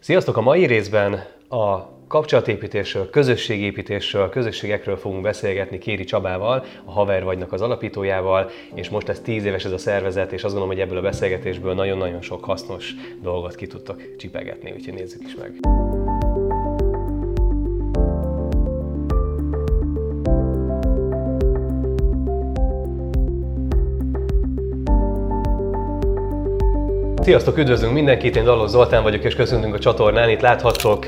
Sziasztok! A mai részben a kapcsolatépítésről, közösségépítésről, közösségekről fogunk beszélgetni Kéri Csabával, a Haver vagynak az alapítójával, és most ez tíz éves ez a szervezet, és azt gondolom, hogy ebből a beszélgetésből nagyon-nagyon sok hasznos dolgot ki tudtok csipegetni, úgyhogy nézzük is meg. Sziasztok, üdvözlünk mindenkit, én Dalos Zoltán vagyok, és köszöntünk a csatornán. Itt láthattok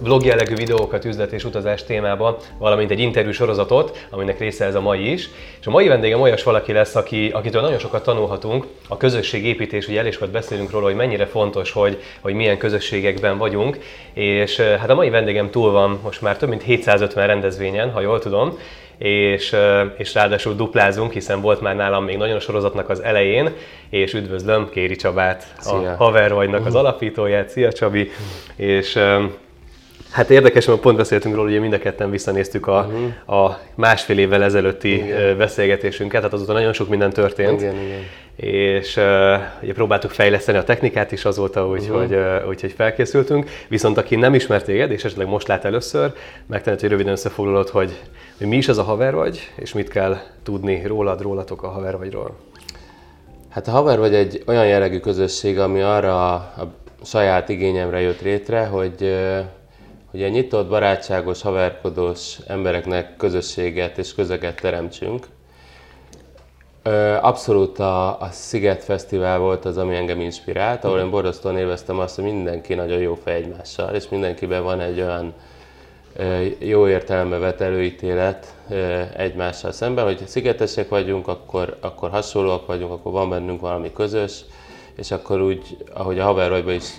vlog jellegű videókat üzlet és utazás témában, valamint egy interjú sorozatot, aminek része ez a mai is. És a mai vendégem olyas valaki lesz, aki, akitől nagyon sokat tanulhatunk. A közösségépítés, ugye elég sokat beszélünk róla, hogy mennyire fontos, hogy, hogy milyen közösségekben vagyunk. És hát a mai vendégem túl van most már több mint 750 rendezvényen, ha jól tudom, és, és ráadásul duplázunk, hiszen volt már nálam még nagyon a sorozatnak az elején, és üdvözlöm Kéri Csabát, Szia. a Haver vagynak az alapítóját. Szia Csabi! És Hát érdekes, mert pont beszéltünk róla, hogy mind a ketten visszanéztük a, uh-huh. a másfél évvel ezelőtti igen. beszélgetésünket, tehát azóta nagyon sok minden történt. Igen, igen. És uh, ugye próbáltuk fejleszteni a technikát is azóta, úgyhogy uh-huh. uh, úgy, felkészültünk. Viszont aki nem ismert téged, és esetleg most lát először, megtenhet, hogy röviden összefoglalod, hogy, hogy mi is az a haver vagy, és mit kell tudni rólad, rólatok a haver vagyról. Hát a haver vagy egy olyan jellegű közösség, ami arra a saját igényemre jött létre, hogy hogy a nyitott, barátságos, haverkodós embereknek közösséget és közeget teremtsünk. Abszolút a, a Sziget Fesztivál volt az, ami engem inspirált, ahol én borzasztóan élveztem azt, hogy mindenki nagyon jó fej egymással, és mindenkiben van egy olyan jó értelembe vett előítélet egymással szemben, hogy szigetesek vagyunk, akkor, akkor hasonlóak vagyunk, akkor van bennünk valami közös, és akkor úgy, ahogy a haverojban is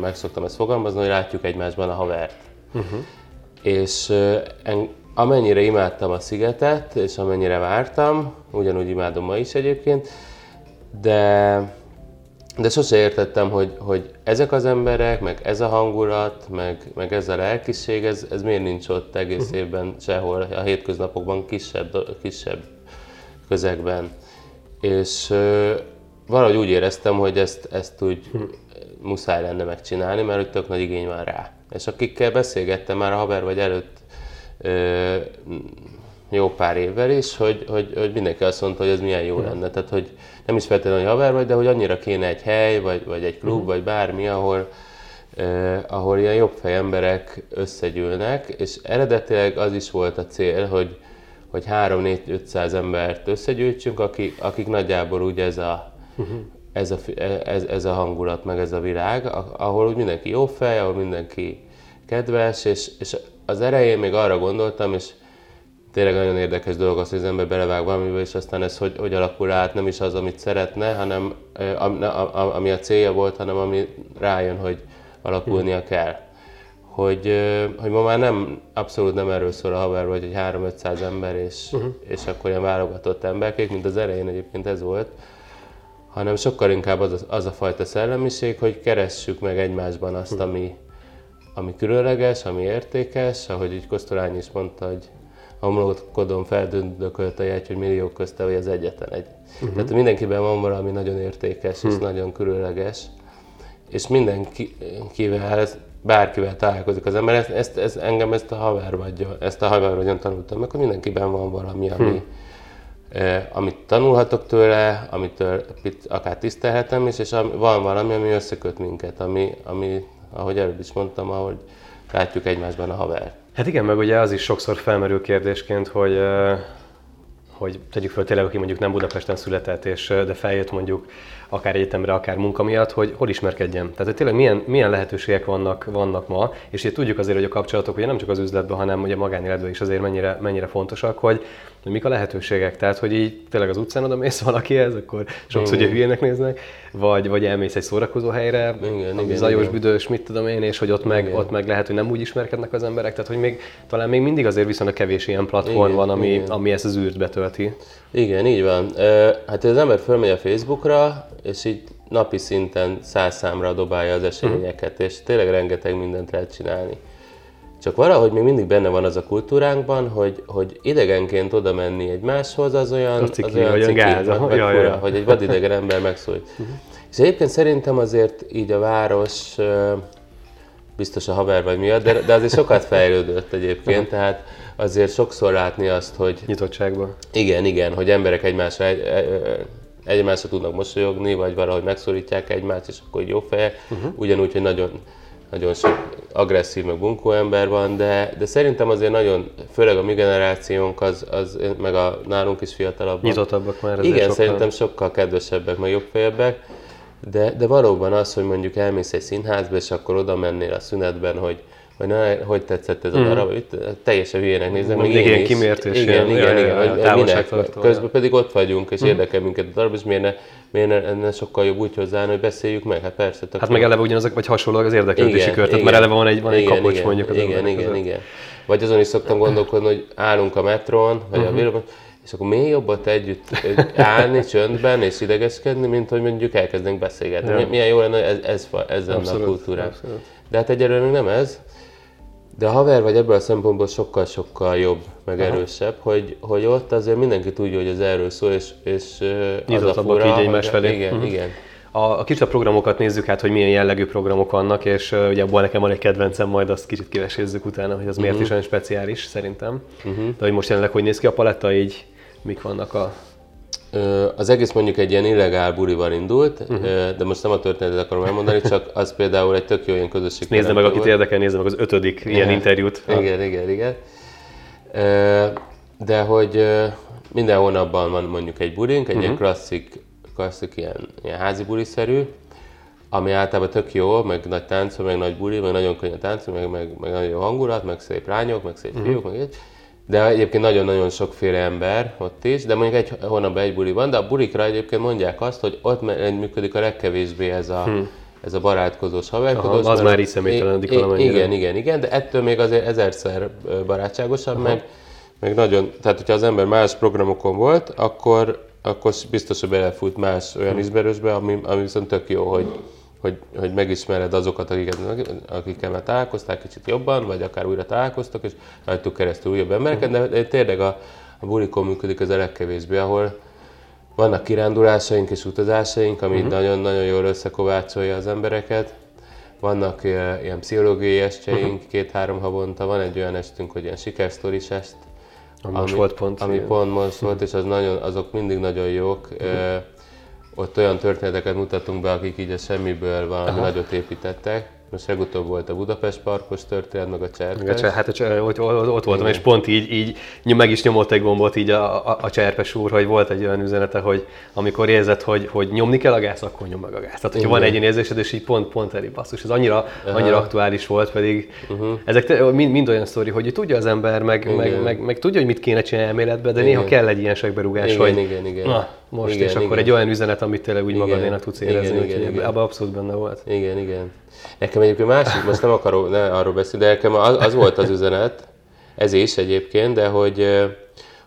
meg szoktam ezt fogalmazni, hogy látjuk egymásban a havert. Uh-huh. És amennyire imádtam a szigetet, és amennyire vártam, ugyanúgy imádom ma is egyébként, de, de sose értettem, hogy, hogy ezek az emberek, meg ez a hangulat, meg, meg ez a lelkiség, ez, ez miért nincs ott egész uh-huh. évben sehol, a hétköznapokban kisebb, kisebb közegben. És ö, valahogy úgy éreztem, hogy ezt, ezt úgy uh-huh. muszáj lenne megcsinálni, mert tök nagy igény van rá. És akikkel beszélgettem már a haver vagy előtt jó pár évvel is, hogy, hogy, hogy mindenki azt mondta, hogy ez milyen jó lenne. Tehát, hogy nem is feltétlenül, hogy haver vagy, de hogy annyira kéne egy hely, vagy, vagy egy klub, uh-huh. vagy bármi, ahol, eh, ahol ilyen jobb fej emberek összegyűlnek, és eredetileg az is volt a cél, hogy, hogy 3-4-500 embert összegyűjtsünk, akik, akik nagyjából úgy ez a, uh-huh ez a, ez, ez a hangulat, meg ez a világ, ahol úgy mindenki jó fej, ahol mindenki kedves, és, és az erején még arra gondoltam, és tényleg nagyon érdekes dolog az, hogy az ember belevág valamibe, és aztán ez hogy, hogy alakul át, nem is az, amit szeretne, hanem ami a célja volt, hanem ami rájön, hogy alakulnia kell. Hogy, hogy ma már nem, abszolút nem erről szól a haver, hogy egy 3-500 ember, és, uh-huh. és akkor ilyen válogatott emberkék, mint az elején egyébként ez volt, hanem sokkal inkább az a, az a fajta szellemiség, hogy keressük meg egymásban azt, ami, ami különleges, ami értékes, ahogy így Kosztolányi is mondta, hogy a homlokodon feldöndökölt a jegy, hogy milliók közte vagy az egyetlen egy. Uh-huh. Tehát mindenkiben van valami nagyon értékes uh-huh. és hm. nagyon különleges, és mindenkivel, bárkivel találkozik az ember, ezt, ezt, ezt engem ezt a haver vagy, ezt a haver vagyon tanultam meg, hogy mindenkiben van valami, ami, uh-huh amit tanulhatok tőle, amitől akár tisztelhetem is, és van valami, ami összeköt minket, ami, ami ahogy előbb is mondtam, ahogy látjuk egymásban a haver. Hát igen, meg ugye az is sokszor felmerül kérdésként, hogy hogy tegyük föl tényleg, aki mondjuk nem Budapesten született, és, de feljött mondjuk akár egyetemre, akár munka miatt, hogy hol ismerkedjem. Tehát, hogy tényleg milyen, milyen lehetőségek vannak, vannak ma, és ugye tudjuk azért, hogy a kapcsolatok ugye nem csak az üzletben, hanem ugye magánéletben is azért mennyire, mennyire fontosak, hogy, hogy mik a lehetőségek. Tehát, hogy így tényleg az utcán oda mész valakihez, akkor sokszor ugye hülyének néznek, vagy, vagy elmész egy szórakozó helyre, igen, igen, zajos, igen. büdös, mit tudom én, és hogy ott meg, ott meg lehet, hogy nem úgy ismerkednek az emberek, tehát hogy még, talán még mindig azért viszonylag kevés ilyen platform igen, van, ami, igen. ami ezt az űrt betölti. Igen, így van. Hát az ember fölmegy a Facebookra, és így napi szinten száz számra dobálja az eseményeket, uh-huh. és tényleg rengeteg mindent lehet csinálni. Csak valahogy még mindig benne van az a kultúránkban, hogy, hogy idegenként oda menni egymáshoz, az olyan, ciki, az olyan ciki, gáz, vagy, vagy fura, hogy egy vadidegen ember megszólít. Uh-huh. És egyébként szerintem azért így a város biztos a haver vagy miatt, de, de azért sokat fejlődött egyébként, tehát azért sokszor látni azt, hogy... Nyitottságban. Igen, igen, hogy emberek egymásra egy, egymásra tudnak mosolyogni, vagy valahogy megszorítják egymást, és akkor jó fejek. Uh-huh. Ugyanúgy, hogy nagyon, nagyon sok agresszív, meg bunkó ember van, de, de szerintem azért nagyon, főleg a mi generációnk, az, az meg a nálunk is fiatalabbak. Nyitottabbak már. Igen, sokkal. szerintem sokkal kedvesebbek, meg jobbfejebbek. De, de valóban az, hogy mondjuk elmész egy színházba, és akkor oda mennél a szünetben, hogy, hogy na, hogy tetszett ez a mm. darab, itt teljesen hülyének nézem. Még ilyen kimértés. Igen, igen, igen, igen, minek, közben pedig ott vagyunk, és mm. érdekel minket a darab, és miért ne, miért ne, ne sokkal jobb úgy hozzáállni, hogy beszéljük meg, hát persze. Hát meg eleve ugyanazok, vagy hasonlóak az érdeklődési kör, tehát mert eleve van egy, van egy igen, kapocs igen, mondjuk az Igen, igen, igen. Vagy azon is szoktam gondolkodni, hogy állunk a metrón, vagy a mhm. villában, és akkor még jobbat együtt állni csöndben és idegeskedni, mint hogy mondjuk elkezdünk beszélgetni. Ja. Milyen jó lenne, ez, ez, ez lenne a kultúrám. De hát egyelőre még nem ez. De a haver vagy ebből a szempontból sokkal-sokkal jobb, meg Aha. erősebb, hogy, hogy ott azért mindenki tudja, hogy ez erről szól, és, és az a fura, így egymás felé. Igen, uh-huh. igen. A, a kisebb programokat nézzük hát, hogy milyen jellegű programok vannak, és uh, ugye abból nekem van egy kedvencem, majd azt kicsit kivesézzük utána, hogy az uh-huh. miért is olyan speciális szerintem. Uh-huh. De hogy most jelenleg hogy néz ki a paletta, így mik vannak a... Az egész mondjuk egy ilyen illegál bulival indult, uh-huh. de most nem a történetet akarom elmondani, csak az például egy tök jó ilyen közösség. Nézze meg, akit érdekel, nézze meg az ötödik igen. ilyen interjút. Igen, igen, igen. De hogy minden hónapban van mondjuk egy bulink, egy uh-huh. ilyen klasszik, klasszik ilyen, ilyen házi buliszerű, ami általában tök jó, meg nagy tánc, meg nagy buli, meg nagyon könnyű tánc, meg, meg, meg nagyon jó hangulat, meg szép lányok, meg szép uh-huh. fiúk, meg így. De egyébként nagyon-nagyon sokféle ember ott is, de mondjuk egy hónapban egy buli van, de a bulikra egyébként mondják azt, hogy ott működik a legkevésbé ez a, hmm. ez a barátkozós, haverkodós. Aha, az már így személytelenedik valamennyire. Igen, igen, igen, de ettől még azért ezerszer barátságosabb, meg, meg nagyon, tehát hogyha az ember más programokon volt, akkor, akkor biztos, hogy belefut más olyan hmm. ismerősbe, ami, ami viszont tök jó, hogy, hogy, hogy megismered azokat, akiket, akikkel már találkoztál kicsit jobban, vagy akár újra találkoztak, és rajtuk keresztül újabb embereket, de, de tényleg a, a bulikon működik az a legkevésbé, ahol vannak kirándulásaink és utazásaink, ami uh-huh. nagyon-nagyon jól összekovácsolja az embereket. Vannak uh, ilyen pszichológiai estjeink, uh-huh. két-három havonta, van egy olyan estünk, hogy ilyen sikersztoris est, ami, ami, volt pont, ami pont most volt, és az nagyon, azok mindig nagyon jók. Uh-huh ott olyan történeteket mutatunk be, akik így a semmiből valami Aha. nagyot építettek. Most legutóbb volt a Budapest parkos történet, meg a Cserpes. A hát a cser, ott, ott, ott voltam, Igen. és pont így, így meg is nyomott egy gombot így a, a, a Cserpes úr, hogy volt egy olyan üzenete, hogy amikor érzed, hogy, hogy nyomni kell a gáz, akkor nyom meg a gáz. Tehát, hogyha van egy ilyen érzésed, és így pont, pont elég basszus. Ez annyira, Aha. annyira aktuális volt, pedig uh-huh. ezek te, mind, mind, olyan sztori, hogy tudja az ember, meg, meg, meg, meg, tudja, hogy mit kéne csinálni elméletben, de Igen. néha kell egy ilyen segberúgás, Igen, hogy Igen, Igen. Na, most, igen, és igen. akkor egy olyan üzenet, amit tényleg úgy magadénak tudsz érezni, igen, igen, igen. abban abszolút benne volt. Igen, igen. Nekem egyébként másik, most nem akarok ne arról beszélni, de nekem az, az volt az üzenet, ez is egyébként, de hogy,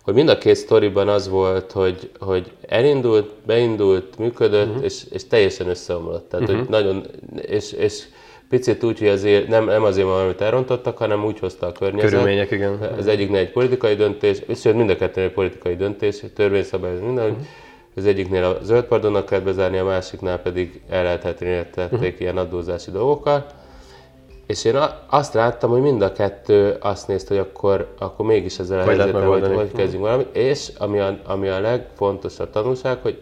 hogy mind a két sztoriban az volt, hogy, hogy elindult, beindult, működött, uh-huh. és, és teljesen összeomlott. Tehát, uh-huh. hogy mhm. nagyon, és, és picit úgy, hogy azért nem, nem azért van, amit elrontottak, hanem úgy hozta a környezet. Körülmények, igen. Az egyiknél egy politikai döntés, és mind a kettő egy politikai döntés, törvényszabály, minden, uh-huh az egyiknél a zöld pardonnak kellett bezárni, a másiknál pedig el lehetetlenítették uh-huh. ilyen adózási dolgokkal. És én azt láttam, hogy mind a kettő azt nézte, hogy akkor, akkor mégis ezzel a helyzettel, hogy, hogy kezdjünk valamit. És ami a, ami a legfontosabb tanulság, hogy,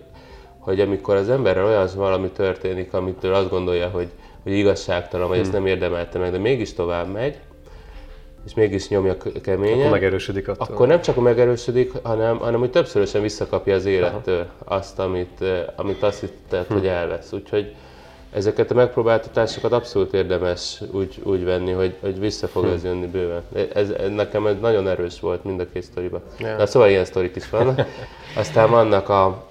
hogy amikor az emberrel olyan valami történik, amitől azt gondolja, hogy, hogy igazságtalan, vagy hmm. ezt nem érdemelte meg, de mégis tovább megy, és mégis nyomja keményen, akkor megerősödik attól. Akkor nem csak megerősödik, hanem, hanem hogy többszörösen visszakapja az élettől Aha. azt, amit, amit azt hitted, hm. hogy elvesz. Úgyhogy ezeket a megpróbáltatásokat abszolút érdemes úgy, úgy venni, hogy, hogy vissza fog hm. ez jönni bőven. Ez, ez, nekem ez nagyon erős volt mind a két sztoriban. Ja. Na szóval ilyen sztorik is vannak. Aztán vannak a,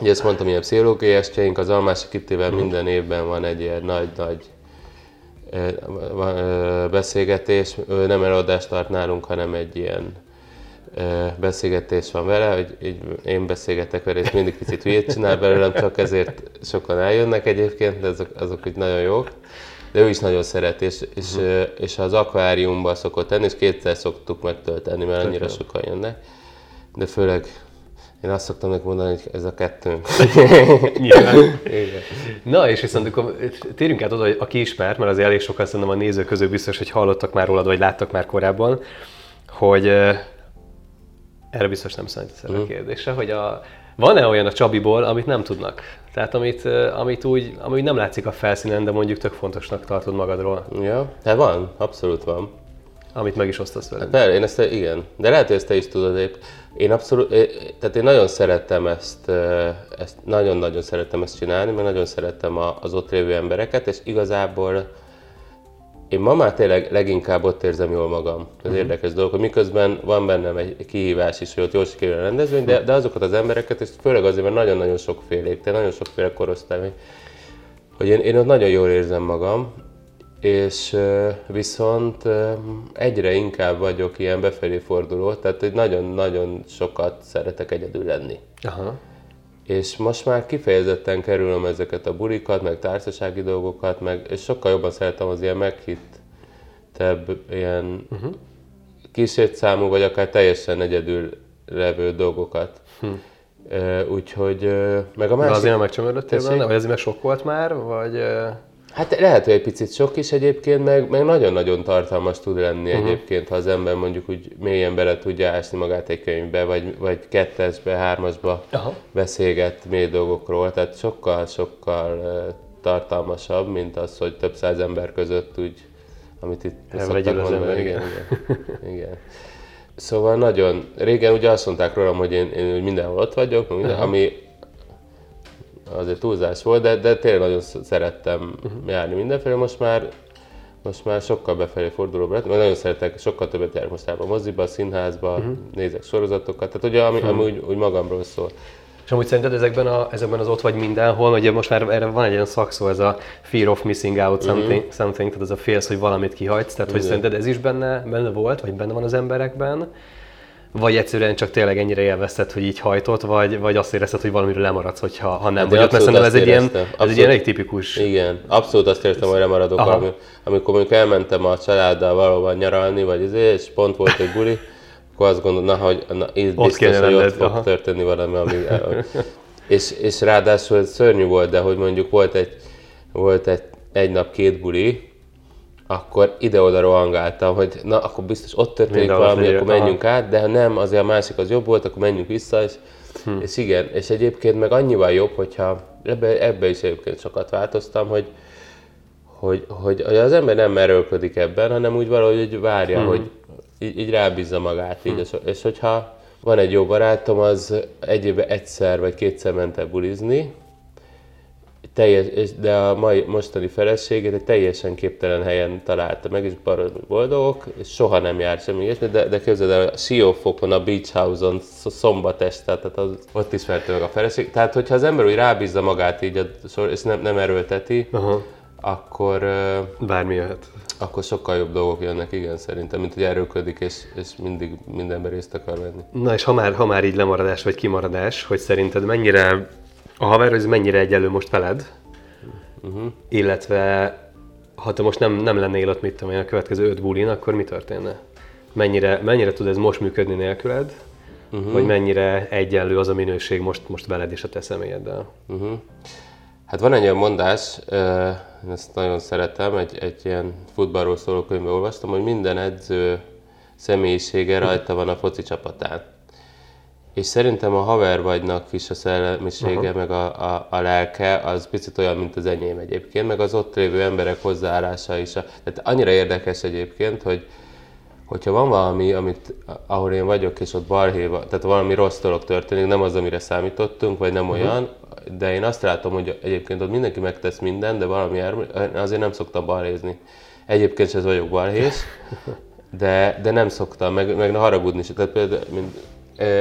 ugye ezt mondtam, ilyen pszichológiai estjeink, az Almási Kittével hm. minden évben van egy ilyen nagy-nagy beszélgetés, ő nem előadást tart nálunk, hanem egy ilyen beszélgetés van vele, hogy így én beszélgetek vele, és mindig picit hülyét csinál belőlem, csak ezért sokan eljönnek egyébként, de azok, azok úgy nagyon jók. De ő is nagyon szeret, és, és, uh-huh. és az akváriumban szokott tenni, és kétszer szoktuk megtölteni, mert annyira sokan jönnek. De főleg Én azt szoktam neki mondani, hogy ez a kettőnk. Nyilván. Na, és viszont akkor térjünk át oda, hogy aki ismer, mert azért elég sokan szerintem a nézők közül biztos, hogy hallottak már rólad, vagy láttak már korábban, hogy erre biztos nem számít a kérdésre, hogy a, van-e olyan a Csabiból, amit nem tudnak? Tehát amit, amit úgy, ami nem látszik a felszínen, de mondjuk tök fontosnak tartod magadról, Ja, hát van, abszolút van. amit meg is osztasz veled. Per, én ezt, igen. De lehet, hogy ezt te is tudod épp. Én abszolút, eh, tehát én nagyon szerettem ezt, ezt nagyon-nagyon szerettem ezt csinálni, mert nagyon szerettem az ott lévő embereket, és igazából én ma már tényleg leginkább ott érzem jól magam. Ez érdekes dolog, hogy miközben van bennem egy kihívás is, hogy ott jól sikerül a rendezvény, de, de azokat az embereket, és főleg azért, mert nagyon-nagyon sokfélék, de nagyon sokféle korosztály, hogy én, én ott nagyon jól érzem magam, és viszont egyre inkább vagyok ilyen befelé forduló, tehát hogy nagyon-nagyon sokat szeretek egyedül lenni. Aha. És most már kifejezetten kerülöm ezeket a bulikat, meg társasági dolgokat, meg, és sokkal jobban szeretem az ilyen meghittebb, ilyen uh-huh. kísértszámú, vagy akár teljesen egyedül levő dolgokat. Hm. Úgyhogy, meg a De másik... azért nem megcsömörödtél benne, vagy azért meg sok volt már, vagy... Hát lehet, hogy egy picit sok is egyébként, meg, meg nagyon-nagyon tartalmas tud lenni uh-huh. egyébként, ha az ember mondjuk úgy mélyen bele tudja ásni magát egy könyvbe, vagy, vagy kettesbe, hármasba Aha. beszélget mély dolgokról, tehát sokkal-sokkal tartalmasabb, mint az, hogy több száz ember között úgy, amit itt Elvegyül szoktak az mondani. ember, igen, igen. igen. Szóval nagyon, régen ugye azt mondták rólam, hogy én, én mindenhol ott vagyok, minden, ami azért túlzás volt, de, de tényleg nagyon sz- szerettem uh-huh. járni mindenfelé. Most már, most már sokkal befelé fordulóbb lett, mert nagyon szeretek, sokkal többet járok most a moziba, a színházba, uh-huh. nézek sorozatokat, tehát ugye ami, ami úgy, úgy magamról szól. És amúgy szerinted ezekben, a, ezekben az ott vagy mindenhol, ugye most már erre van egy olyan szakszó, ez a fear of missing out something, uh-huh. something tehát ez a félsz, hogy valamit kihagysz, tehát hogy Igen. szerinted ez is benne, benne volt, vagy benne van az emberekben, vagy egyszerűen csak tényleg ennyire élvezted, hogy így hajtott, vagy, vagy azt érezted, hogy valamiről lemaradsz, hogyha, ha nem Hát vagy ott, mert szerintem ez egy, ilyen, ez egy ilyen elég tipikus. Igen, abszolút azt éreztem, hogy maradok Aha. valami. Amikor mondjuk elmentem a családdal valahol nyaralni, vagy izé, és pont volt egy buli, akkor azt gondolom, na, hogy na, itt Ott biztos, hogy ott lenned, fog aha. történni valami, ami... és, és ráadásul szörnyű volt, de hogy mondjuk volt egy, volt egy, egy nap két buli, akkor ide-oda rohangáltam, hogy na, akkor biztos ott történik Mindenhol valami, akkor aha. menjünk át, de ha nem, azért a másik az jobb volt, akkor menjünk vissza, és, hm. és igen, és egyébként meg annyival jobb, hogyha ebbe, ebbe is egyébként sokat változtam, hogy, hogy, hogy, hogy az ember nem erőlködik ebben, hanem úgy valahogy hogy várja, hmm. hogy így, így rábízza magát. Így, és, és hogyha van egy jó barátom, az egy évben egyszer vagy kétszer ment el bulizni, teljes, de a mai, mostani feleségét egy teljesen képtelen helyen találta meg, és baromi boldogok, és soha nem járt semmi ilyesmi, de, de képzeld el, a Siófokon, a Beach House-on, Sz- Szombateste, tehát az, ott ismerte meg a feleség. Tehát, hogyha az ember úgy rábízza magát így, a sor, és nem, nem erőlteti, Aha. akkor, Bármi jöhet. akkor sokkal jobb dolgok jönnek, igen, szerintem, mint hogy erőködik, és, és mindig mindenben részt akar venni. Na és ha már, ha már így lemaradás vagy kimaradás, hogy szerinted mennyire, a haver ez mennyire egyelő most veled, uh-huh. illetve ha te most nem, nem lennél ott, mit tudom én, a következő öt bulin, akkor mi történne? Mennyire, mennyire tud ez most működni nélküled, uh-huh. vagy mennyire egyenlő az a minőség most, most veled és a te személyeddel? Uh-huh. Hát van egy olyan mondás, ezt nagyon szeretem, egy, egy ilyen futballról szóló könyvben olvastam, hogy minden edző személyisége rajta van a foci csapatán. És szerintem a haver vagynak is a szellemisége, uh-huh. meg a, a, a lelke, az picit olyan, mint az enyém egyébként, meg az ott lévő emberek hozzáállása is. A, tehát annyira érdekes egyébként, hogy hogyha van valami, amit, ahol én vagyok, és ott balhéva, tehát valami rossz dolog történik, nem az, amire számítottunk, vagy nem olyan, de én azt látom, hogy egyébként ott mindenki megtesz mindent, de valami azért nem szoktam balhézni. Egyébként sem vagyok balhés, de, de nem szoktam, meg, meg haragudni se. Tehát például, mint,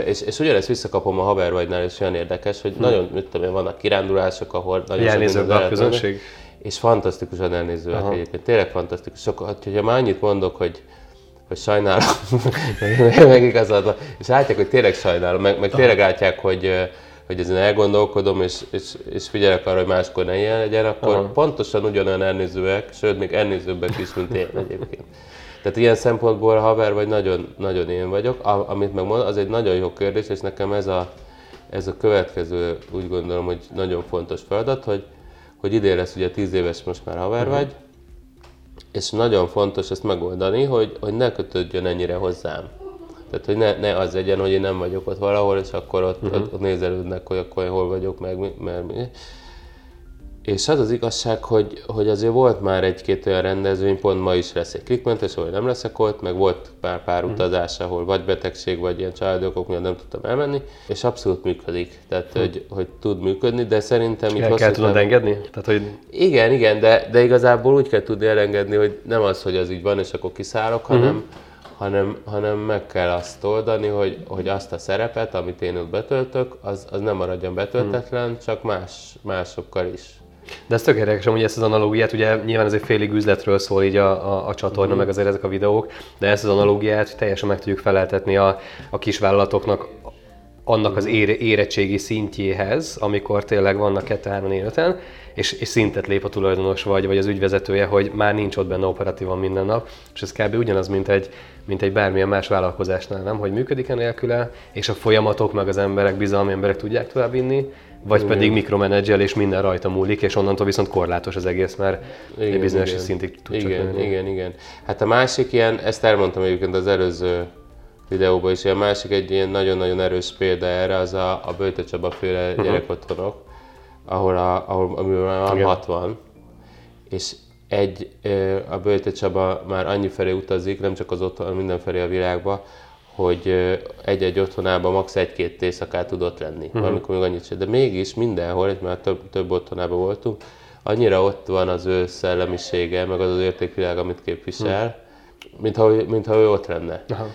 és, és ugyanezt visszakapom a haver vagynál, és olyan érdekes, hogy nagyon, mit tudom én, vannak kirándulások, ahol nagyon Elnézőbb a közönség? És fantasztikusan elnézőek Aha. egyébként, tényleg fantasztikus. Sok, hát, már annyit mondok, hogy hogy sajnálom, meg, meg igazad van, és látják, hogy tényleg sajnálom, meg, meg tényleg látják, hogy, hogy ezen elgondolkodom, és, és, és figyelek arra, hogy máskor ne ilyen legyen, akkor Aha. pontosan ugyanolyan elnézőek, sőt, még elnézőbbek is, mint én egyébként. Tehát ilyen szempontból haver vagy nagyon, nagyon én vagyok. A, amit megmond, az egy nagyon jó kérdés, és nekem ez a, ez a következő, úgy gondolom, hogy nagyon fontos feladat, hogy, hogy idén lesz ugye 10 éves most már haver uh-huh. vagy, és nagyon fontos ezt megoldani, hogy, hogy ne kötődjön ennyire hozzám. Tehát, hogy ne, ne az legyen, hogy én nem vagyok ott valahol, és akkor ott, uh-huh. ott, ott nézelődnek, hogy akkor hol vagyok, meg mert és az az igazság, hogy, hogy azért volt már egy-két olyan rendezvény, pont ma is lesz egy klikmentes, ahol nem leszek ott, meg volt pár, pár mm. utazás, ahol vagy betegség, vagy ilyen családokok miatt nem tudtam elmenni, és abszolút működik. Tehát, mm. hogy, hogy tud működni, de szerintem itt El kell tudod engedni? Tehát, hogy... Igen, igen, de, de igazából úgy kell tudni elengedni, hogy nem az, hogy az így van, és akkor kiszállok, mm-hmm. hanem, hanem, hanem meg kell azt oldani, hogy, hogy azt a szerepet, amit én ott betöltök, az, az nem maradjon betöltetlen, mm. csak más, másokkal is. De ez tök érdekes, hogy ezt az analógiát, ugye nyilván ez egy félig üzletről szól így a, a, a csatorna, mm. meg azért ezek a videók, de ezt az analógiát teljesen meg tudjuk feleltetni a, a kisvállalatoknak annak az ére, érettségi szintjéhez, amikor tényleg vannak 2 3 4 5 és, és szintet lép a tulajdonos vagy, vagy az ügyvezetője, hogy már nincs ott benne operatívan minden nap, és ez kb. ugyanaz, mint egy, mint egy bármilyen más vállalkozásnál, nem? Hogy működik-e nélküle, és a folyamatok, meg az emberek, bizalmi emberek tudják továbbvinni, vagy igen. pedig mikromenedzsel, és minden rajta múlik, és onnantól viszont korlátos az egész, mert igen, egy bizonyos igen. szintig tud igen, csak Igen, igen. Hát a másik ilyen, ezt elmondtam egyébként az előző videóban is, a másik egy ilyen nagyon-nagyon erős példa erre, az a, a Böjte Csaba féle uh-huh. gyerekotthonok, ahol, a, ahol amiben már igen. 60, és egy, a Böjte Csaba már annyi felé utazik, nem csak az otthon, mindenfelé a világba, hogy egy-egy otthonában max. egy-két éjszakát tudott lenni. Uh-huh. Valamikor még annyit sem. De mégis mindenhol, itt már több, több otthonában voltunk, annyira ott van az ő szellemisége, meg az az értékvilág, amit képvisel, uh-huh. mintha, mintha ő ott lenne. Uh-huh.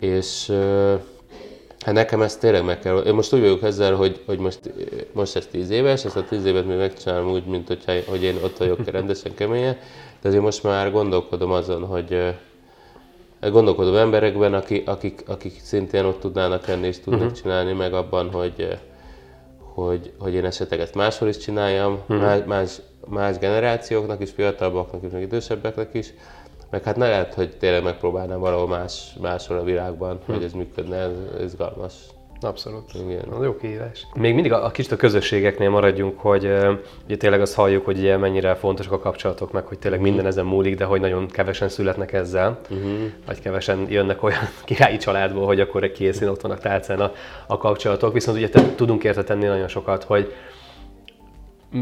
És hát nekem ezt tényleg meg kell. Én most úgy vagyok ezzel, hogy, hogy most, most ez tíz éves, ezt a tíz évet még megcsinálom úgy, mint hogyha, hogy én ott vagyok rendesen keményen, de azért most már gondolkodom azon, hogy gondolkodom emberekben, akik, akik, akik szintén ott tudnának lenni és tudnak uh-huh. csinálni, meg abban, hogy, hogy, hogy én esetleg ezt máshol is csináljam, uh-huh. más, más, más generációknak is, fiatalabbaknak is, meg idősebbeknek is, meg hát ne lehet, hogy tényleg megpróbálnám valahol más, máshol a világban, uh-huh. hogy ez működne, ez izgalmas. Abszolút. Igen. Az jó kihívás. Még mindig a, a kicsit a közösségeknél maradjunk, hogy ugye tényleg azt halljuk, hogy ugye mennyire fontosak a kapcsolatok, meg hogy tényleg minden ezen múlik, de hogy nagyon kevesen születnek ezzel, uh-huh. vagy kevesen jönnek olyan királyi családból, hogy akkor egy készén ott vannak tálcán a, a kapcsolatok. Viszont ugye te, tudunk érte tenni nagyon sokat, hogy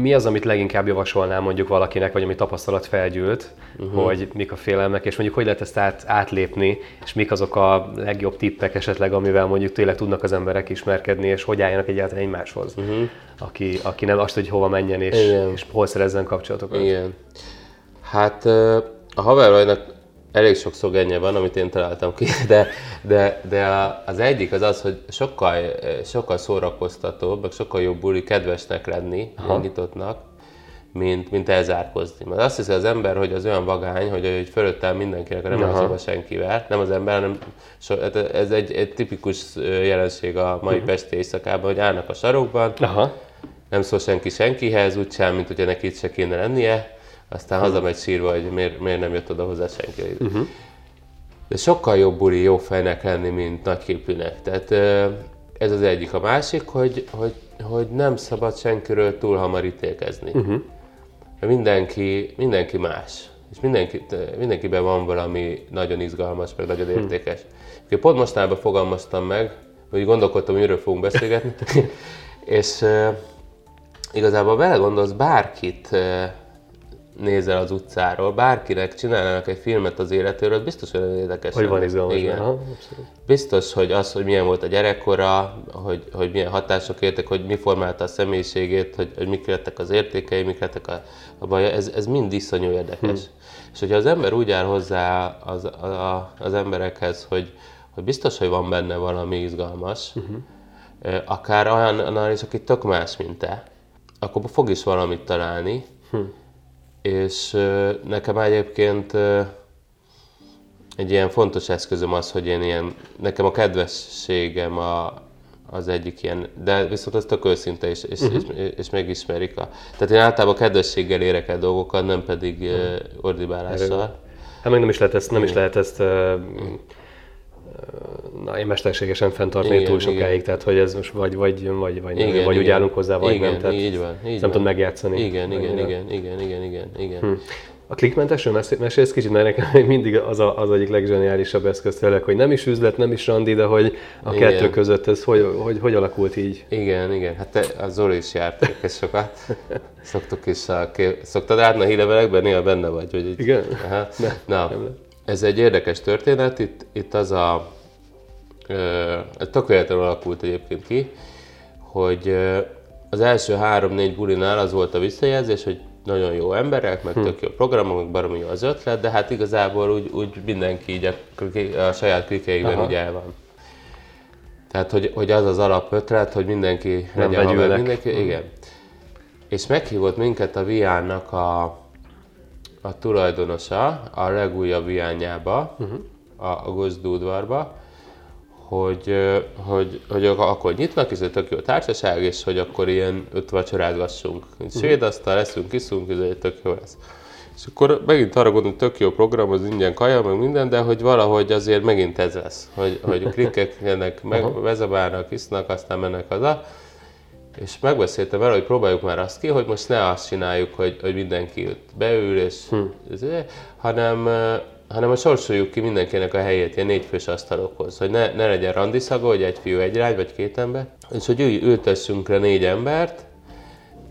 mi az, amit leginkább javasolnál mondjuk valakinek, vagy ami tapasztalat felgyűlt, uh-huh. hogy mik a félelmek, és mondjuk hogy lehet ezt át, átlépni, és mik azok a legjobb tippek esetleg, amivel mondjuk tényleg tudnak az emberek ismerkedni, és hogy álljanak egyáltalán egymáshoz, uh-huh. aki, aki nem azt, hogy hova menjen, és, és hol szerezzen kapcsolatokat. Igen. Hát a havervajnak elég sok szlogenje van, amit én találtam ki, de, de, de az egyik az az, hogy sokkal, sokkal szórakoztatóbb, meg sokkal jobb buli kedvesnek lenni, nyitottnak, mint, mint elzárkozni. Mert azt hiszi az ember, hogy az olyan vagány, hogy, hogy fölöttem mindenkinek, nem az senkivel, nem az ember, hanem so, hát ez egy, egy tipikus jelenség a mai uh-huh. Pesti éjszakában, hogy állnak a sarokban, Aha. nem szól senki senkihez, úgy sem, mint hogyha neki itt se kéne lennie, aztán hazamegy sírva, hogy miért, miért nem jött oda hozzá senki. Uh-huh. De sokkal jobb buli jó fejnek lenni, mint nagyképűnek. Tehát ez az egyik. A másik, hogy, hogy, hogy nem szabad senkiről túl hamar ítélkezni. Uh-huh. Mindenki, mindenki más. És mindenki, mindenkiben van valami nagyon izgalmas, meg nagyon értékes. Uh-huh. Pont mostában fogalmaztam meg, hogy gondolkodtam, hogy miről fogunk beszélgetni, és uh, igazából belegondolsz, bárkit uh, nézel az utcáról, bárkinek csinálnának egy filmet az életéről, biztos, hogy nagyon érdekes. Hogy van izgalmas. Igen. Aha, biztos, hogy az, hogy milyen volt a gyerekkora, hogy, hogy milyen hatások értek, hogy mi formálta a személyiségét, hogy, hogy mik lettek az értékei, mik lettek a, a baj, ez, ez mind iszonyú érdekes. Hm. És hogyha az ember úgy áll hozzá az, a, az emberekhez, hogy, hogy biztos, hogy van benne valami izgalmas, uh-huh. akár olyan is, aki tök más, mint te, akkor fog is valamit találni, hm és nekem egyébként egy ilyen fontos eszközöm az, hogy én ilyen, nekem a kedvességem a, az egyik ilyen, de viszont az tök őszinte, és, és, uh-huh. és, és megismerik. A, tehát én általában kedvességgel érek el dolgokat, nem pedig uh-huh. ordibálással. Hát meg nem is lehet ezt, nem is lehet ezt na, én mesterségesen fenntartani igen, túl sokáig, igen. tehát hogy ez most vagy, vagy, vagy, vagy, igen, vagy igen. úgy állunk hozzá, vagy igen, nem. Tehát így van, így nem tudom megjátszani. Igen, igen, igen, igen, igen, igen, igen. Hm. A klikmentesről mesélsz kicsit, mert nekem mindig az, a, az egyik legzseniálisabb eszköz tényleg, hogy nem is üzlet, nem is randi, de hogy a igen. kettő között ez hogy, hogy, hogy alakult így? Igen, igen. Hát te, a Zoli is járt ezt sokat. Szoktuk is a, szoktad átni a hírevelekben? Néha benne vagy. Hogy így, igen? Aha. Ne, Na, nem ez egy érdekes történet. Itt, itt az a... Ez tök alakult egyébként ki, hogy az első három-négy bulinál az volt a visszajelzés, hogy nagyon jó emberek, meg hm. tök jó programok, meg baromi jó az ötlet, de hát igazából úgy, úgy mindenki így a, a saját klikeiben úgy el van. Tehát, hogy, hogy az az alapötlet, hogy mindenki nem legyen haver, mindenki, hm. igen. És meghívott minket a Viánnak a, a tulajdonosa a legújabb Viánjába, uh-huh. a, a Gozdúdvarba, hogy, hogy, hogy akkor nyitnak, ez egy tök jó társaság, és hogy akkor ilyen öt vacsorázgassunk. Svéd asztal, leszünk, iszunk, ez egy tök jó lesz. És akkor megint arra gondolom, tök jó program, az ingyen kaja, meg minden, de hogy valahogy azért megint ez lesz, hogy, hogy klikkek ennek meg vezabálnak, isznak, aztán mennek haza. És megbeszéltem vele, hogy próbáljuk már azt ki, hogy most ne azt csináljuk, hogy, hogy mindenki ott beül, és, hm. hanem, hanem a sorsoljuk ki mindenkinek a helyét ilyen négyfős asztalokhoz, hogy ne, ne legyen randiszaga, hogy egy fiú, egy lány, vagy két ember, és hogy ülj, ültessünk le négy embert,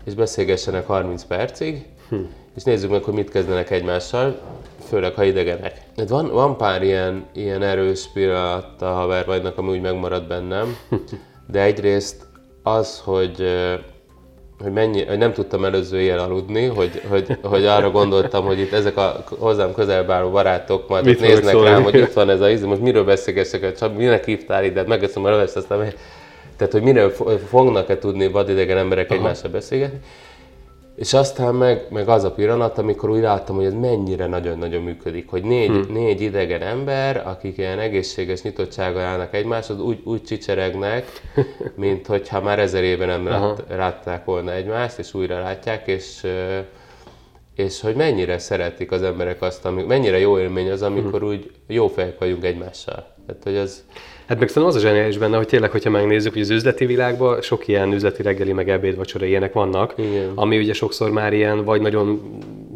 és beszélgessenek 30 percig, hm. és nézzük meg, hogy mit kezdenek egymással, főleg ha idegenek. Hát van, van pár ilyen, ilyen erős pillanat a havervagynak, ami úgy megmarad bennem, de egyrészt az, hogy hogy, mennyi, hogy nem tudtam előző éjjel aludni, hogy, hogy, hogy arra gondoltam, hogy itt ezek a hozzám közelebb álló barátok majd Mit néznek szólni? rám, hogy itt van ez a íz, most miről beszélgessek, csak minek hívtál ide, megeszem a levest, aztán tehát, hogy miről fognak-e tudni vadidegen emberek egymással beszélgetni. És aztán meg, meg az a pillanat, amikor úgy láttam, hogy ez mennyire nagyon-nagyon működik, hogy négy, hmm. négy idegen ember, akik ilyen egészséges nyitottsággal állnak egymáshoz, úgy, úgy csicseregnek, mint hogyha már ezer éve nem lát, látták volna egymást, és újra látják, és és hogy mennyire szeretik az emberek azt, ami, mennyire jó élmény az, amikor hmm. úgy jó fejek vagyunk egymással. Tehát, hogy az, Hát meg szerintem az a zseniális benne, hogy tényleg, hogyha megnézzük, hogy az üzleti világban sok ilyen üzleti reggeli, meg ebéd, vacsora ilyenek vannak, Igen. ami ugye sokszor már ilyen, vagy nagyon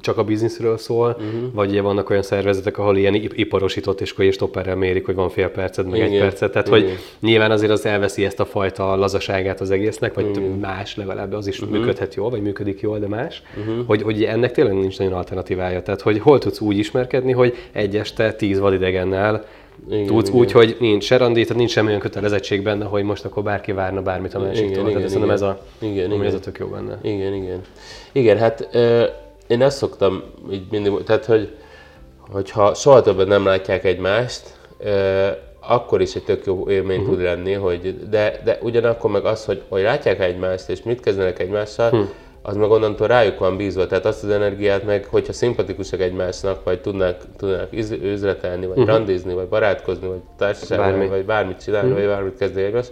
csak a bizniszről szól, uh-huh. vagy ugye vannak olyan szervezetek, ahol ilyen iparosított, és akkor és stopperrel mérik, hogy van fél percet, meg Igen. egy percet. Tehát, Igen. hogy nyilván azért az elveszi ezt a fajta lazaságát az egésznek, vagy Igen. más legalább az is uh-huh. működhet jól, vagy működik jól, de más, uh-huh. hogy, hogy ennek tényleg nincs nagyon alternatívája. Tehát, hogy hol tudsz úgy ismerkedni, hogy egy este tíz vadidegennel igen, tudsz igen. úgy, hogy nincs se randi, tehát nincs semmilyen kötelezettség benne, hogy most akkor bárki várna bármit a másiktól. Igen, tehát igen, szerintem ez a, igen, igen. ez a tök jó benne. Igen, igen. Igen, hát ö, én ezt szoktam így mindig, tehát hogy hogyha soha többet nem látják egymást, ö, akkor is egy tök jó élmény uh-huh. tud lenni, hogy de, de ugyanakkor meg az, hogy, hogy látják egymást, és mit kezdenek egymással, uh-huh az meg onnantól rájuk van bízva, tehát azt az energiát meg, hogyha szimpatikusak egymásnak, vagy tudnak, tudnak üzletelni, vagy uh-huh. randizni, vagy barátkozni, vagy társaságban, Bármi. vagy bármit csinálni, uh-huh. vagy bármit kezdeni egymás,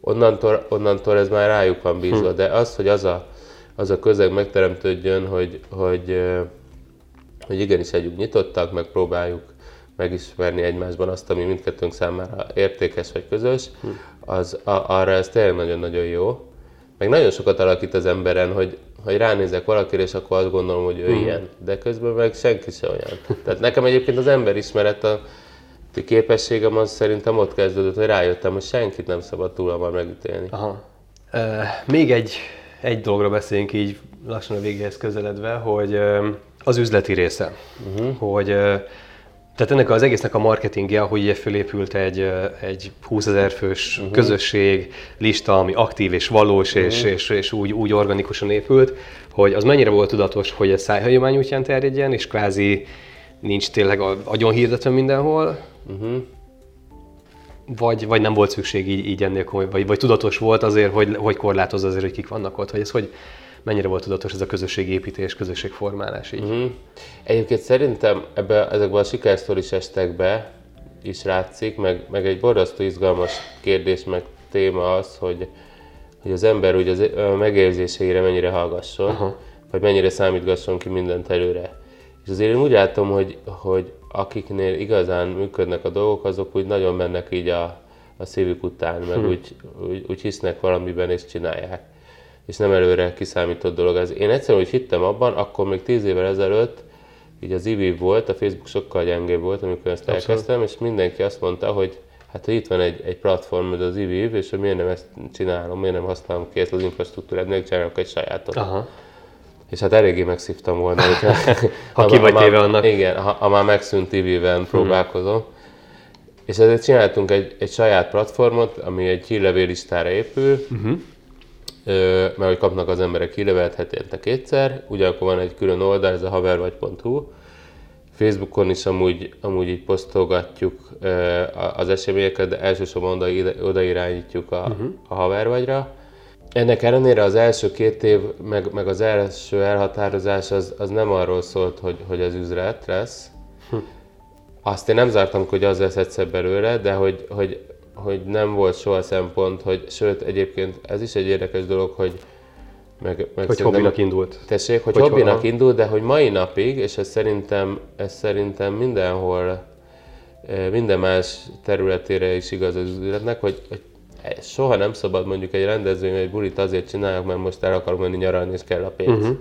onnantól, onnantól ez már rájuk van bízva. Uh-huh. De az, hogy az a, az a közeg megteremtődjön, hogy, hogy, hogy igenis együtt nyitottak, meg próbáljuk megismerni egymásban azt, ami mindkettőnk számára értékes vagy közös, az, a, arra ez tényleg nagyon-nagyon jó. Meg nagyon sokat alakít az emberen, hogy, hogy ránézek valakire, és akkor azt gondolom, hogy ő hmm. ilyen. De közben meg senki se olyan. Tehát nekem egyébként az emberismeret a képességem az szerintem ott kezdődött, hogy rájöttem, hogy senkit nem szabad túl hamar megítélni. Aha. Uh, még egy, egy dologra beszéljünk így lassan a végéhez közeledve, hogy az üzleti része. Uh-huh. Hogy tehát ennek az egésznek a marketingje, hogy ugye fölépült egy, egy 20 ezer fős uh-huh. közösség, lista, ami aktív és valós, uh-huh. és, és, és úgy, úgy organikusan épült, hogy az mennyire volt tudatos, hogy ez szájhagyomány útján terjedjen, és kvázi nincs tényleg agyon hirdetve mindenhol, uh-huh. vagy, vagy nem volt szükség így, így ennél komoly, vagy, vagy tudatos volt azért, hogy, hogy korlátozza azért, hogy kik vannak ott, vagy ez hogy, mennyire volt tudatos ez a közösségépítés, közösségformálás így? Uh-huh. Egyébként szerintem ebbe, ezekben a sikersztoris estekbe is látszik, meg, meg egy borzasztó izgalmas kérdés, meg téma az, hogy, hogy az ember ugye az, megérzéseire mennyire hallgasson, uh-huh. vagy mennyire számítgasson ki mindent előre. És azért én úgy látom, hogy, hogy akiknél igazán működnek a dolgok, azok úgy nagyon mennek így a, a szívük után, meg hmm. úgy, úgy, úgy hisznek valamiben és csinálják. És nem előre kiszámított dolog ez. Én egyszerűen úgy hittem abban, akkor még tíz évvel ezelőtt így az IVIV volt, a Facebook sokkal gyengébb volt, amikor ezt Abszolút. elkezdtem, és mindenki azt mondta, hogy hát hogy itt van egy, egy platform, ez az IVIV, és hogy miért nem ezt csinálom, miért nem használom ki ezt az infrastruktúrát, miért csinálok egy sajátot. Aha. És hát eléggé megszívtam volna, hogyha, ha, ha ki vagy téve annak. Igen, ha, ha már megszűnt TV-ben uh-huh. próbálkozom. És ezért csináltunk egy, egy saját platformot, ami egy hírlevéllistára épül, uh-huh. Mert hogy kapnak az emberek hírlevelet hetente kétszer, ugyanakkor van egy külön oldal, ez a havervagy.hu, Facebookon is amúgy, amúgy így posztolgatjuk az eseményeket, de elsősorban oda, oda irányítjuk a, uh-huh. a havervagyra. Ennek ellenére az első két év, meg, meg az első elhatározás az, az nem arról szólt, hogy, hogy az üzlet lesz. Hm. Azt én nem zártam, hogy az lesz egyszer belőle, de hogy, hogy, hogy nem volt soha szempont, hogy sőt egyébként ez is egy érdekes dolog, hogy meg, meg hogy hobbinak indult. Tessék, hogy, hogy hobbinak ha... indult, de hogy mai napig, és ez szerintem, ez szerintem mindenhol, minden más területére is igaz az üzletnek, hogy, hogy soha nem szabad mondjuk egy rendezvény, egy bulit azért csinálják, mert most el akarok menni nyaralni, és kell a pénz. Uh-huh.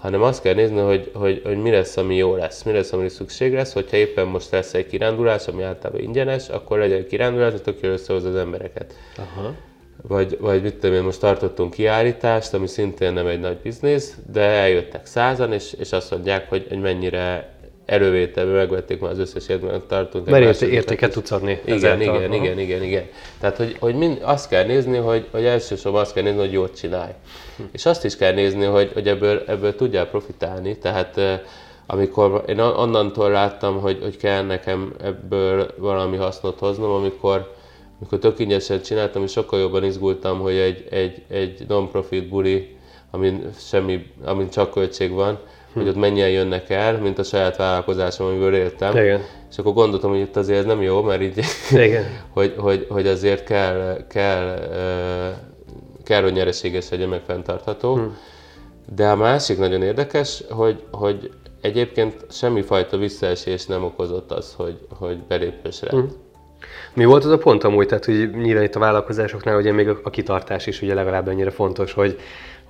Hanem azt kell nézni, hogy, hogy, hogy mi lesz, ami jó lesz, mi lesz, ami szükség lesz. Hogyha éppen most lesz egy kirándulás, ami általában ingyenes, akkor legyen egy kirándulás, hogy tök összehoz az embereket. Uh-huh. Vagy, vagy mit tudom én, most tartottunk kiállítást, ami szintén nem egy nagy biznisz, de eljöttek százan, és, és azt mondják, hogy, hogy mennyire elővételben megvették már az összes mert tartunk. Mert értéket tudsz adni. Igen, igen, igen, igen, igen, igen. Tehát, hogy, hogy mind, azt kell nézni, hogy, hogy elsősorban azt kell nézni, hogy jót csinálj. Hm. És azt is kell nézni, hogy, hogy ebből, ebből tudjál profitálni. Tehát amikor én onnantól láttam, hogy, hogy kell nekem ebből valami hasznot hoznom, amikor, amikor tök ingyenesen csináltam, és sokkal jobban izgultam, hogy egy, egy, egy non-profit buli, amin, semmi, amin csak költség van, hogy ott mennyien jönnek el, mint a saját vállalkozásom, amiből éltem. Igen. És akkor gondoltam, hogy itt azért ez nem jó, mert így, Igen. hogy, hogy, hogy azért kell, kell, kell, hogy nyereséges legyen, meg fenntartható. Hm. De a másik nagyon érdekes, hogy, hogy egyébként semmifajta visszaesés nem okozott az, hogy, hogy belépős lett. Hm. Mi volt az a pont amúgy, tehát hogy nyilván itt a vállalkozásoknál ugye még a kitartás is ugye legalább ennyire fontos, hogy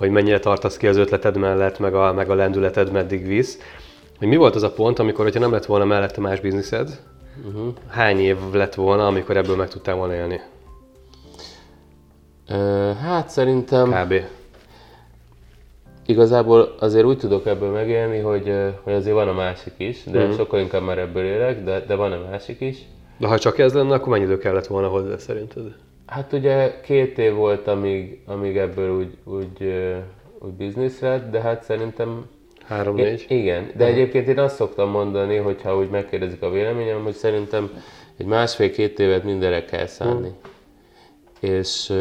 hogy mennyire tartasz ki az ötleted mellett, meg a, meg a lendületed meddig visz. Hogy mi volt az a pont, amikor, hogyha nem lett volna mellette más bizniszed, uh-huh. hány év lett volna, amikor ebből meg tudtál volna élni? Uh, hát szerintem... Kb. Igazából azért úgy tudok ebből megélni, hogy, hogy azért van a másik is, de uh-huh. sokkal inkább már ebből élek, de, de van a másik is. De ha csak ez lenne, akkor mennyi idő kellett volna hozzá szerinted? Hát ugye két év volt, amíg, amíg ebből úgy, úgy, úgy biznisz lett, de hát szerintem... Három-négy? Igen, de egyébként én azt szoktam mondani, hogyha úgy megkérdezik a véleményem, hogy szerintem egy másfél-két évet mindenre kell szállni. Hmm. És,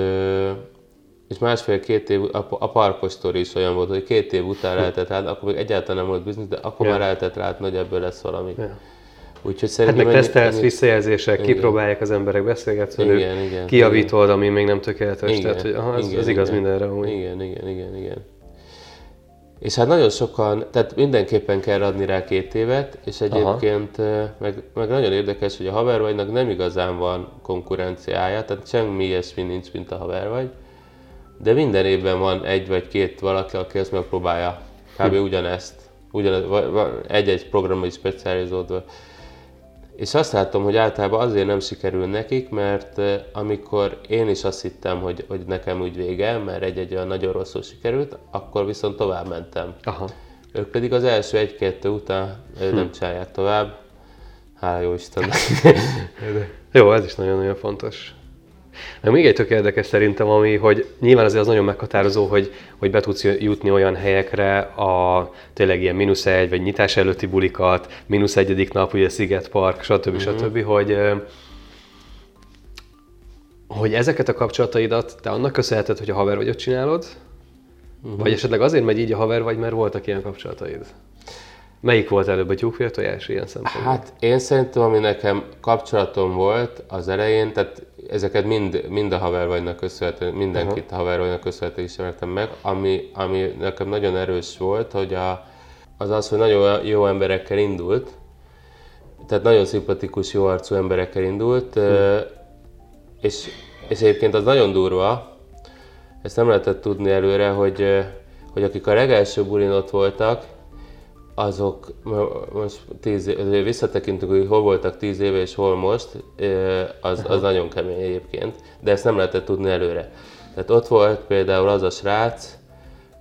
és másfél-két év, a, a parkos is olyan volt, hogy két év után lehetett rá, akkor még egyáltalán nem volt biznisz, de akkor yeah. már lehetett látni, hogy ebből lesz valami. Yeah. Úgyhogy szerintem... Hát meg tesztelsz, ennyi... visszajelzések, igen. kipróbálják az emberek, beszélgetsz velük, igen, igen, kijavítod, igen. ami még nem tökéletes, igen, tehát hogy aha, ez, igen, ez igaz igen. mindenre amúgy. Igen, igen, igen, igen. És hát nagyon sokan, tehát mindenképpen kell adni rá két évet, és egyébként meg, meg nagyon érdekes, hogy a havervagynak nem igazán van konkurenciája, tehát semmi ilyesmi nincs, mint a havervagy, de minden évben van egy vagy két valaki, aki ezt megpróbálja kb. Hm. ugyanezt, ugyanez, egy-egy programra is specializódva. És azt látom, hogy általában azért nem sikerül nekik, mert amikor én is azt hittem, hogy, hogy nekem úgy vége, mert egy-egy olyan nagyon rosszul sikerült, akkor viszont tovább mentem. Aha. Ők pedig az első egy-kettő után hm. nem csinálják tovább. Hála jó Istennek. jó, ez is nagyon-nagyon fontos. Meg még egy tök érdekes szerintem, ami, hogy nyilván azért az nagyon meghatározó, hogy, hogy be tudsz jutni olyan helyekre, a tényleg ilyen mínusz egy, vagy nyitás előtti bulikat, mínusz egyedik nap, ugye Sziget Park, stb. Uh-huh. stb., hogy, hogy ezeket a kapcsolataidat te annak köszönheted, hogy a haver vagy ott csinálod, uh-huh. vagy esetleg azért megy így a haver vagy, mert voltak ilyen kapcsolataid? Melyik volt előbb a tyúk vagy a tojás ilyen szempontból? Hát én szerintem, ami nekem kapcsolatom volt az elején, tehát ezeket mind, mind a havervajnak köszönhető, mindenkit uh-huh. a havervajnak köszönhető ismertem meg, ami, ami nekem nagyon erős volt, hogy a, az az, hogy nagyon jó emberekkel indult, tehát nagyon szimpatikus, jó arcú emberekkel indult, hm. és, és egyébként az nagyon durva, ezt nem lehetett tudni előre, hogy, hogy akik a legelső bulin ott voltak, azok most tíz év, visszatekintünk, hogy hol voltak tíz éve és hol most, az, az nagyon kemény egyébként, de ezt nem lehetett tudni előre. Tehát ott volt például az a srác,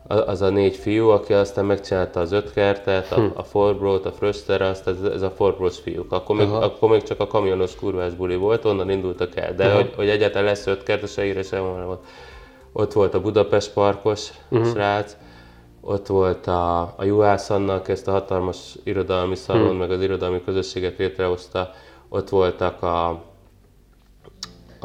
az a négy fiú, aki aztán megcsinálta az öt kertet, a, hm. a Forbrot, a Fröster, azt, ez, ez a Forbros fiúk. Akkor még, akkor még csak a kamionos kurvás buli volt, onnan indultak el. De hogy, hogy egyáltalán lesz öt kert, se írja sem volt. Ott volt a Budapest parkos uh-huh. srác, ott volt a, a Juhász annak, ezt a hatalmas irodalmi szalon, uh-huh. meg az irodalmi közösséget létrehozta. Ott voltak a,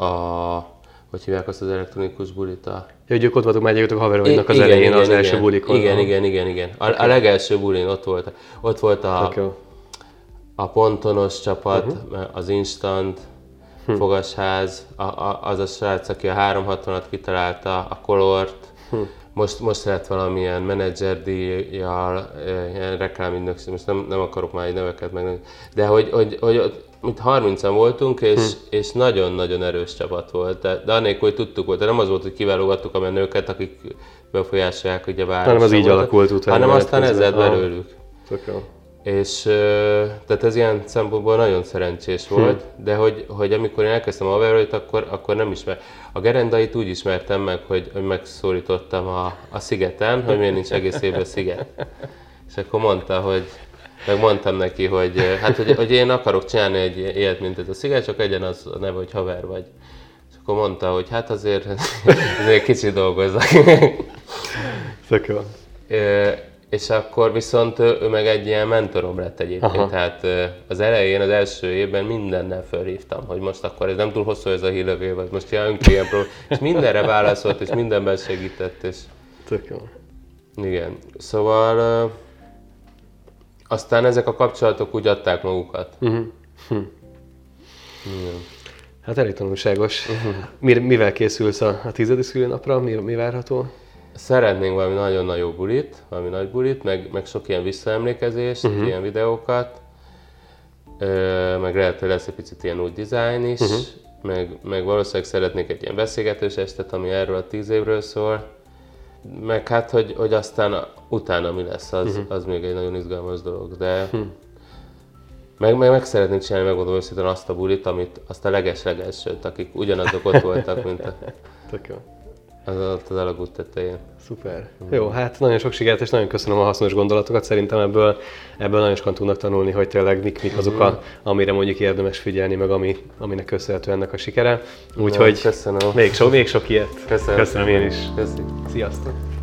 a hogy hívják azt az elektronikus bulit? A... Ja, hogy ők ott voltak már a haveroidnak az igen, elején, igen, az igen, első bulikon. Igen, igen, igen, igen. A, okay. a legelső bulin ott volt. Ott volt a, okay. a pontonos csapat, uh-huh. az Instant, hm. fogasház, a, a, az a srác, aki a 360-at kitalálta, a Colort, hm. Most, most lett valamilyen menedzserdíjjal, ilyen reklámügynökség, most nem, nem akarok már egy neveket meg, de hogy, hogy, hogy mint 30-an voltunk, és, hm. és nagyon-nagyon erős csapat volt. De, de annélkül, hogy tudtuk volt, de nem az volt, hogy kiválogattuk a menőket, akik befolyásolják ugye a várost. Hanem az így alakult utána. Hanem aztán ez lett belőlük. És tehát ez ilyen szempontból nagyon szerencsés hm. volt, hm. de hogy, hogy amikor én elkezdtem a Averoit, akkor, akkor nem ismer. A gerendait úgy ismertem meg, hogy, hogy megszólítottam a, a szigeten, hogy miért nincs egész évben sziget. És akkor mondta, hogy meg mondtam neki, hogy, hát, hogy, hogy én akarok csinálni egy ilyet, mint ez a sziget, csak egyen az a neve, hogy haver vagy. És akkor mondta, hogy hát azért, azért kicsit dolgozzak. Tök jó. És akkor viszont ő meg egy ilyen mentorom lett egyébként. Aha. Tehát az elején, az első évben mindennel felhívtam, hogy most akkor ez nem túl hosszú ez a hírlevél, vagy most ilyen ilyen prób- És mindenre válaszolt, és mindenben segített. És... Tök jó. Igen. Szóval aztán ezek a kapcsolatok úgy adták magukat. Uh-huh. Hm. Igen. Hát elég tanulságos. Uh-huh. Mivel készülsz a, a tizedik szülőnapra? Mi, mi várható? Szeretnénk valami nagyon nagy bulit, valami nagy bulit, meg, meg sok ilyen visszaemlékezést, uh-huh. ilyen videókat, ö, meg lehet, hogy lesz egy picit ilyen új design is, uh-huh. meg, meg valószínűleg szeretnék egy ilyen beszélgetős estet, ami erről a tíz évről szól, meg hát, hogy, hogy aztán utána mi lesz, az, uh-huh. az még egy nagyon izgalmas dolog, de uh-huh. meg, meg, meg szeretnék csinálni, megmondom őszintén azt a bulit, amit azt a leges-legelsőt, akik ugyanazok ott voltak, mint a... Tök jó. Az ott az alagút tetején. Szuper. Mm. Jó, hát nagyon sok sikert, és nagyon köszönöm a hasznos gondolatokat. Szerintem ebből, ebből nagyon sokan tudnak tanulni, hogy tényleg mik, mik azok, a, amire mondjuk érdemes figyelni, meg ami, aminek köszönhető ennek a sikere. Úgyhogy köszönöm. Még, so, még sok ilyet. Köszönöm. Köszönöm én is. Köszönöm. Sziasztok.